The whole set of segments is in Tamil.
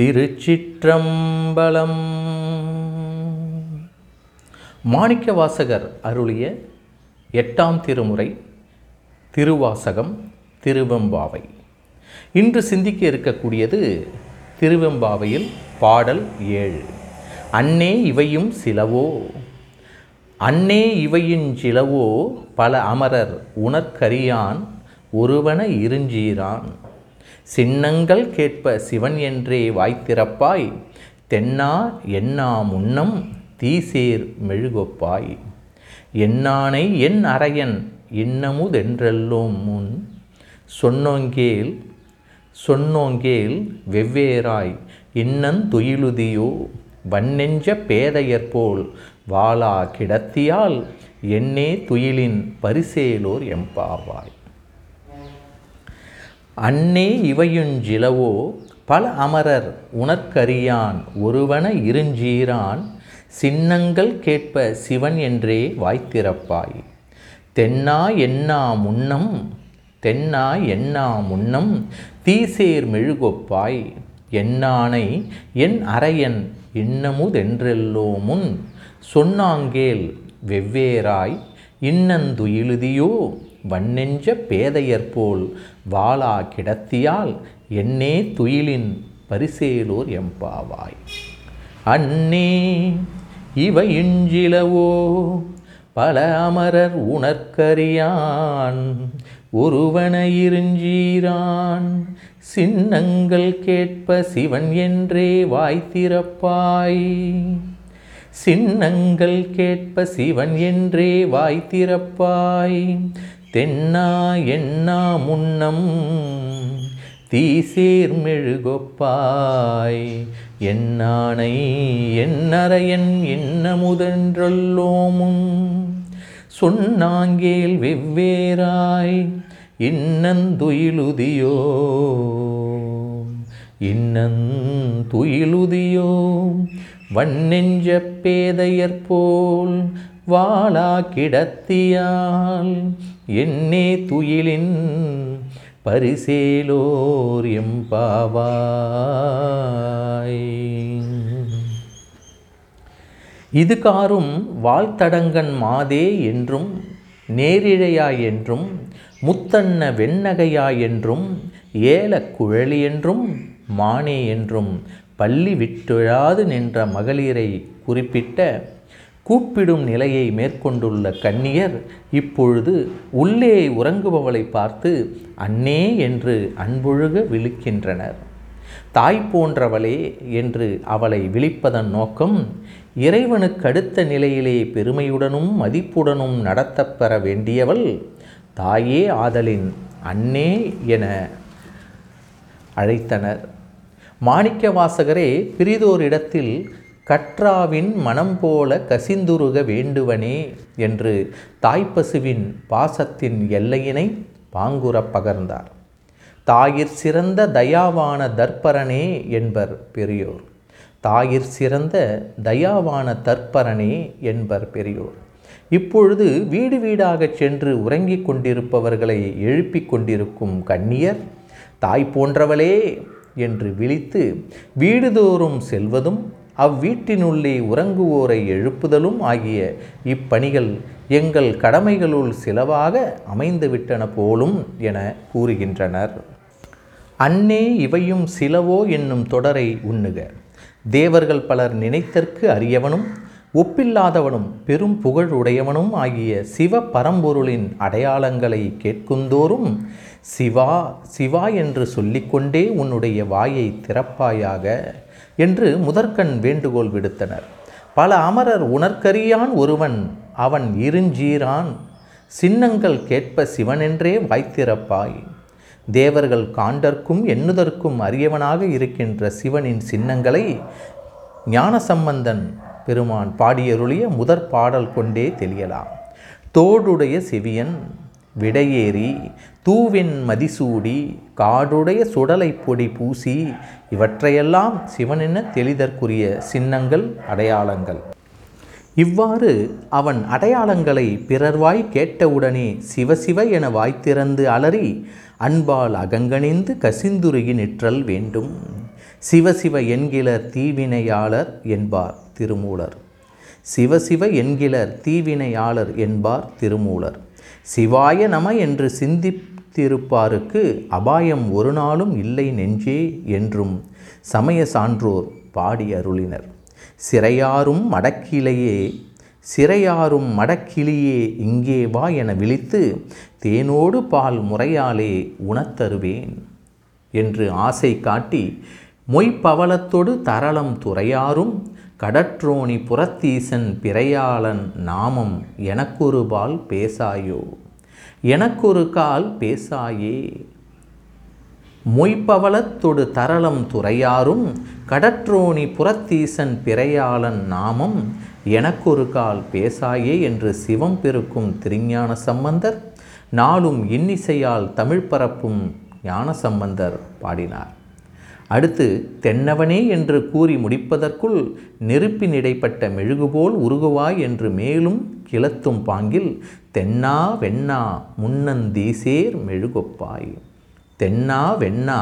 திருச்சிற்றம்பலம். மாணிக்கவாசகர் அருளிய எட்டாம் திருமுறை திருவாசகம் திருவெம்பாவை. இன்று சிந்திக்க இருக்கக்கூடியது திருவெம்பாவையில் பாடல் ஏழு. அன்னே இவையும் சிலவோ? அன்னே இவையின் சிலவோ? பல அமரர் உணர்கரியான் ஒருவன இருஞ்சீரான். சின்னங்கள் கேட்ப சிவன் என்றே வாய்த்திறப்பாய் தென்னா என்னா முன்னம் தீசேர் மெழுகொப்பாய். என்னானை என் அரையன் இன்னமுதென்றெல்லோம் முன் சொன்னோங்கேல் சொன்னோங்கேல் வெவ்வேறாய் இன்னந் துயிலுதியோ வன்னெஞ்ச பேதையற்போல் வாளா கிடத்தியால் என்னே துயிலின் பரிசேலோர் எம்பாவாய் அன்னே இவையுஞ்சிலவோ பல அமரர் உணர்கரியான் ஒருவன இருஞ்சீரான் சின்னங்கள் கேட்ப சிவன் என்றே வாய்த்திறப்பாய். தென்னா என்னா முன்னம் தென்னா என்னா முன்னம் தீசேர் மெழுகொப்பாய். என்னானை என் அரையன் இன்னமுதென்றெல்லோ முன் சொன்னாங்கேல் வெவ்வேறாய் இன்னந்துயிலுதியோ வண்ணெஞ்ச பேதையற்போல் வாளா கிடத்தியால் என்னே துயிலின் பரிசேலோர் எம்பாவாய் அன்னே இவை இஞ்சிலவோ பல அமரர் உணர்கரியான் ஒருவன இருஞ்சீரான். சின்னங்கள் கேட்ப சிவன் என்றே வாய்த்திறப்பாய். சின்னங்கள் கேட்ப சிவன் என்றே வாய்த்திறப்பாய். தென்னா என்னா முன்னம் தீசேர் மெழுகொப்பாய். என்னானை என்னரையன் இன்னமுதன்றல்லோமும் சொன்னாங்கேல் வெவ்வேறாய் இன்னந்துயிலுதியோ. இன்னந்துயிலுதியோ வண்ணெஞ்ச பேதையற்போல் வாழா கிடத்தியால் என்னே துயிலின் பரிசேலோர் எம்பாவாய் இது காரும் வாழ்த்தடங்கன் மாதே என்றும் நேரிழையாய் என்றும் முத்தன்ன வெண்ணகையாய் என்றும் ஏல குழலி என்றும் மானே என்றும் பள்ளி விட்டுழாது நின்ற மகளிரை குறிப்பிட்ட கூப்பிடும் நிலையை மேற்கொண்டுள்ள கன்னியர் இப்பொழுது உள்ளே உறங்குபவளை பார்த்து அன்னே என்று அன்பொழுக விழிக்கின்றனர். தாய் போன்றவளே என்று அவளை விழிப்பதன் நோக்கம் இறைவனுக்கு அடுத்த நிலையிலே பெருமையுடனும் மதிப்புடனும் நடத்தப்பெற வேண்டியவள் தாயே ஆதலின் அன்னே என அழைத்தனர். மாணிக்க வாசகரே பிரிதோரிடத்தில் கற்றாவின் மனம் போல கசிந்துருக வேண்டுவனே என்று தாய்ப்பசுவின் பாசத்தின் எல்லையினை பாங்குறப் பகர்ந்தார். தாயிற் சிறந்த தயாவான தர்ப்பரனே என்பர் பெரியோர். தாயிற் சிறந்த தயாவான தற்பரனே என்பர் பெரியோர். இப்பொழுது வீடு வீடாகச் சென்று உறங்கிக் கொண்டிருப்பவர்களை எழுப்பிக் கொண்டிருக்கும் கண்ணியர் தாய் போன்றவளே என்று விழித்து வீடுதோறும் செல்வதும் அவ்வீட்டினுள்ளே உறங்குவோரை எழுப்புதலும் ஆகிய இப்பணிகள் எங்கள் கடமைகளுள் சிலவாக அமைந்துவிட்டன போலும் என கூறுகின்றனர். அன்னே இவையும் சிலவோ என்னும் தொடரை உண்ணுக. தேவர்கள் பலர் நினைத்தற்கு அறியவனும் ஒப்பில்லாதவனும் பெரும் புகழ் உடையவனும் ஆகிய சிவ பரம்பொருளின் அடையாளங்களை கேட்குந்தோறும் சிவா சிவா என்று சொல்லிக்கொண்டே உன்னுடைய வாயை திறப்பாயாக என்று முதற்கண் வேண்டுகோள் விடுத்தனர். பல அமரர் உணர்கரியான் ஒருவன் அவன் இருஞ்சீரான். சின்னங்கள் கேட்ப சிவனென்றே வாய்த்திறப்பாய். தேவர்கள் காண்டற்கும் எண்ணுதற்கும் அரியவனாக இருக்கின்ற சிவனின் சின்னங்களை ஞானசம்பந்தன் பெருமான் பாடியருளிய முதற் பாடல் கொண்டே தெளியலாம். தோடுடைய செவியன் விடையேறி தூவின் மதிசூடி காடுடைய சுடலை பொடி பூசி இவற்றையெல்லாம் சிவனென தெளிதற்குரிய சின்னங்கள் அடையாளங்கள். இவ்வாறு அவன் அடையாளங்களை பிறர்வாய் கேட்டவுடனே சிவசிவ என வாய்த்திறந்து அலறி அன்பால் அகங்கணிந்து கசிந்துருகி நிற்றல் வேண்டும். சிவசிவ என்கிலர் தீவினையாளர் என்பார் திருமூலர். சிவசிவ என்கிலர் தீவினையாளர் என்பார் திருமூலர். சிவாய நம என்று திருப்பாருக்கு அபாயம் ஒரு நாளும் இல்லை நெஞ்சே என்றும் சமய சான்றோர் பாடி அருளினர். சிறையாரும் மடக்கிலேயே சிறையாரும் மடக்கிளியே இங்கே வா என விழித்து தேனோடு பால் முறையாலே உணத்தருவேன் என்று ஆசை காட்டி மொய்ப்பவளத்தொடு தரளம் துறையாரும் கடற்றோணி புறத்தீசன் பிறையாளன் நாமம் எனக்கொரு பால் எனக்கு எனக்கொரு கால் பேசாயே. மொய்ப்பவளத்தொடு தரளம் துறையாரும் கடற்றோணி புறத்தீசன் பிறையாளன் நாமம் எனக்கொரு கால் பேசாயே என்று சிவம் பெருக்கும் திருஞான சம்பந்தர் நாளும் இன்னிசையால் தமிழ் பரப்பும் ஞான சம்பந்தர் பாடினார். அடுத்து தென்னவனே என்று கூறி முடிப்பதற்குள் நெருப்பின் இடைப்பட்ட மெழுகுபோல் உருகுவாய் என்று மேலும் கிளத்தும் பாங்கில் தென்னா வெண்ணா முன்னந்தீசேர் மெழுகொப்பாய். தென்னா வெண்ணா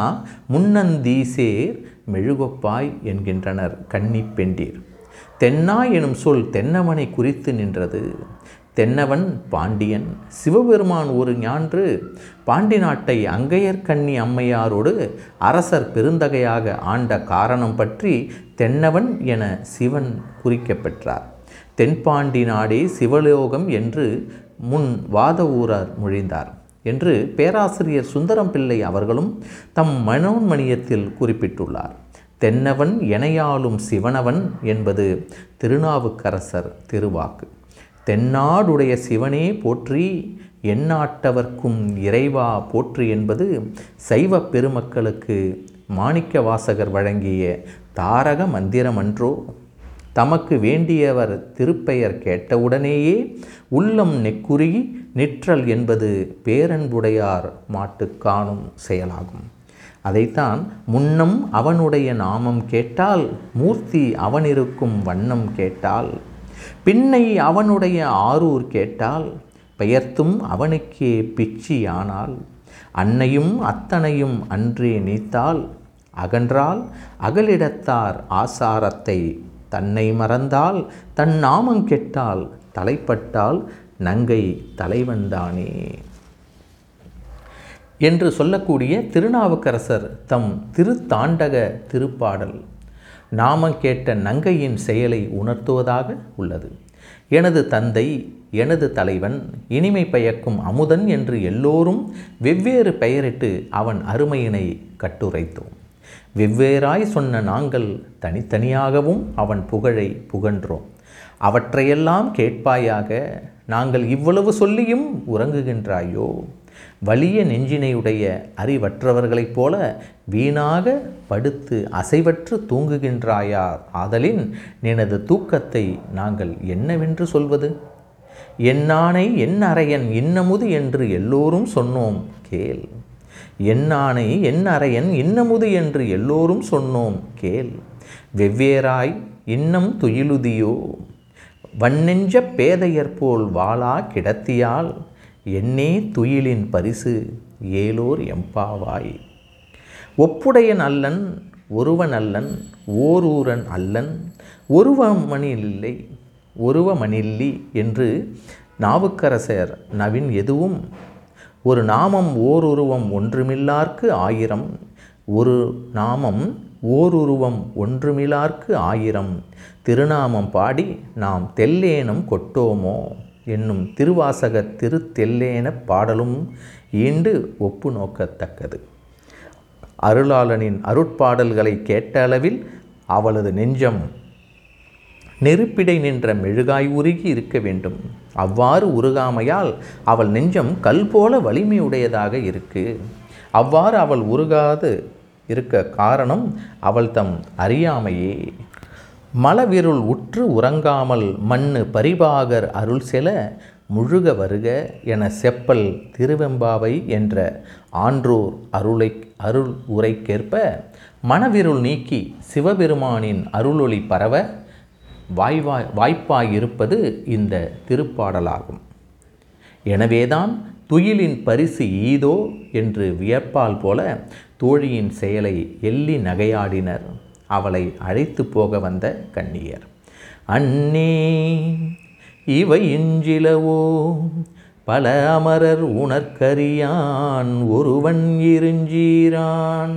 முன்னந்தீசேர் மெழுகொப்பாய் என்கின்றனர் கன்னிப்பெண்டீர் தென்னா எனும் சொல் தென்னவனை குறித்து நின்றது. தென்னவன் பாண்டியன். சிவபெருமான் ஒரு ஞான்று பாண்டி நாட்டை அங்கையர்கண்ணி அம்மையாரோடு அரசர் பெருந்தகையாக ஆண்ட காரணம் பற்றி தென்னவன் என சிவன் குறிக்கப்பெற்றார் தென்பாண்டி நாடே சிவலோகம் என்று முன் வாத ஊரார் மொழிந்தார் என்று பேராசிரியர் சுந்தரம் பிள்ளை அவர்களும் தம் மனோன்மணியத்தில் குறிப்பிட்டுள்ளார். தென்னவன் எனையாளும் சிவனவன் என்பது திருநாவுக்கரசர் திருவாக்கு. தென்னாடுடைய சிவனே போற்றி எந்நாட்டவர்க்கும் இறைவா போற்றி என்பது சைவ பெருமக்களுக்கு மாணிக்க வாசகர் வழங்கிய தாரக மந்திரமன்றோ? தமக்கு வேண்டியவர் திருப்பெயர் கேட்டவுடனேயே உள்ளம் நெக்குருகி நிற்றல் என்பது பேரன்புடையார் மாட்டுக் காணும் செயலாகும். அதைத்தான் முன்னம் அவனுடைய நாமம் கேட்டால் மூர்த்தி அவனிருக்கும் வண்ணம் கேட்டால் பின்னை அவனுடைய ஆரூர் கேட்டால் பெயர்த்தும் அவனுக்கே பிச்சியானால் அன்னையும் அத்தனையும் அன்றே நீத்தால் அகன்றால் அகலிடத்தார் ஆசாரத்தை தன்னை மறந்தால் தன் நாமம் கெட்டால் தலைப்பட்டால் நங்கை தலைவன்தானே. என்று சொல்லக்கூடிய திருநாவுக்கரசர் தம் திருத்தாண்டக திருப்பாடல். நாமம் கேட்ட நங்கையின் செயலை உணர்த்துவதாக உள்ளது. எனது தந்தை எனது தலைவன் இனிமை பயக்கும் அமுதன் என்று எல்லோரும் வெவ்வேறு பெயரிட்டு அவன் அருமையினை கட்டுரைத்தோம். வெவ்வேறாய் சொன்ன நாங்கள் தனித்தனியாகவும் அவன் புகழை புகன்றோம். அவற்றையெல்லாம் கேட்பாயாக நாங்கள் இவ்வளவு சொல்லியும் உறங்குகின்றாயோ? வலிய நெஞ்சினையுடைய அறிவற்றவர்களைப் போல வீணாக படுத்து அசைவற்று தூங்குகின்றாயார். ஆதலின் நினது தூக்கத்தை நாங்கள் என்னவென்று சொல்வது? என்னானை என் அறையன் இன்னமுது என்று எல்லோரும் சொன்னோம் கேள். என்னானை என் அறையன் இன்னமுது என்று எல்லோரும் சொன்னோம் கேள். வெவ்வேறாய் இன்னம் துயிலுதியோ? வன்னெஞ்ச பேதையர் போல் வாளா கிடத்தியால்? என்னே துயிலின் பரிசு ஏலோர் எம்பாவாய். ஒப்புடையன் அல்லன் ஒருவன் அல்லன் ஓரூரன் அல்லன் ஒருவமனில்லை ஒருவமனில்லி என்று நாவுக்கரசர் நவின் எதுவும் ஒரு நாமம் ஓருருவம் ஒன்றுமில்லார்க்கு ஆயிரம் ஒரு நாமம் ஓருருவம் ஒன்றுமிலார்க்கு ஆயிரம் திருநாமம் பாடி நாம் தெல்லேனம் கொட்டோமோ? என்னும் திருவாசக திருத்தெல்லேன பாடலும் ஈண்டு ஒப்பு நோக்கத்தக்கது. அருளாளனின் அருட்பாடல்களை கேட்ட அளவில் அவளது நெஞ்சம் நெருப்பிடை நின்ற மெழுகாய் உருகி இருக்க வேண்டும். அவ்வாறு உருகாமையால் அவள் நெஞ்சம் கல் போல வலிமையுடையதாக இருக்கு. அவ்வாறு அவள் உருகாது இருக்க காரணம் அவள் தம் அறியாமையே. மலவிருள் உற்று உறங்காமல் மண்ணு பரிபாகர் அருள் செல முழுக வருக என செப்பல் திருவெம்பாவை என்ற ஆன்றோர் அருளை அருள் உரைக்கேற்ப மனவிருள் நீக்கி சிவபெருமானின் அருளொளி பரவ வாய்வாய் வாய்ப்பாயிருப்பது இந்த திருப்பாடலாகும். எனவேதான் துயிலின் பரிசு ஈதோ என்று வியப்பால் போல தோழியின் செயலை எள்ளி நகையாடினர். அவளை அழைத்து போக வந்த கண்ணியர் அண்ணே இவை இஞ்சிலவோ? பல அமரர் உணர்கரியான் ஒருவன் இருஞ்சீரான்.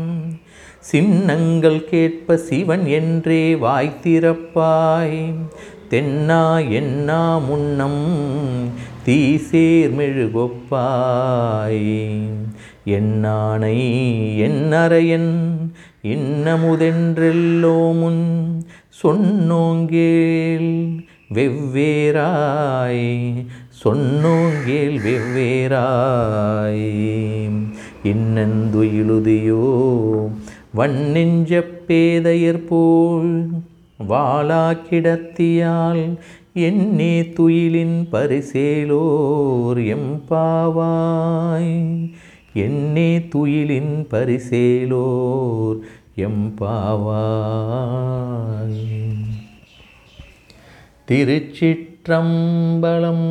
சின்னங்கள் கேட்ப சிவன் என்றே வாய்த்திறப்பாய். தென்னா என்னா முன்னம் தீசேர் மெழுகொப்பாய். என்னானை என்னறையன் இன்னமுதென்றெல்லோமுன் சொன்னோங்கேல் வெவ்வேறாய் சொன்னோங்கேல் வெவ்வேறாய். இன்னந்துயிலுதியோ வன்னெஞ்ச பேதையர் போல் வாளா கிடத்தியால் என்னே துயிலின் பரிசேலோர் எம்பாவாய் என்னே துயிலின் பரிசேலோர் எம்பாவாய் திருச்சிற்றம்பலம்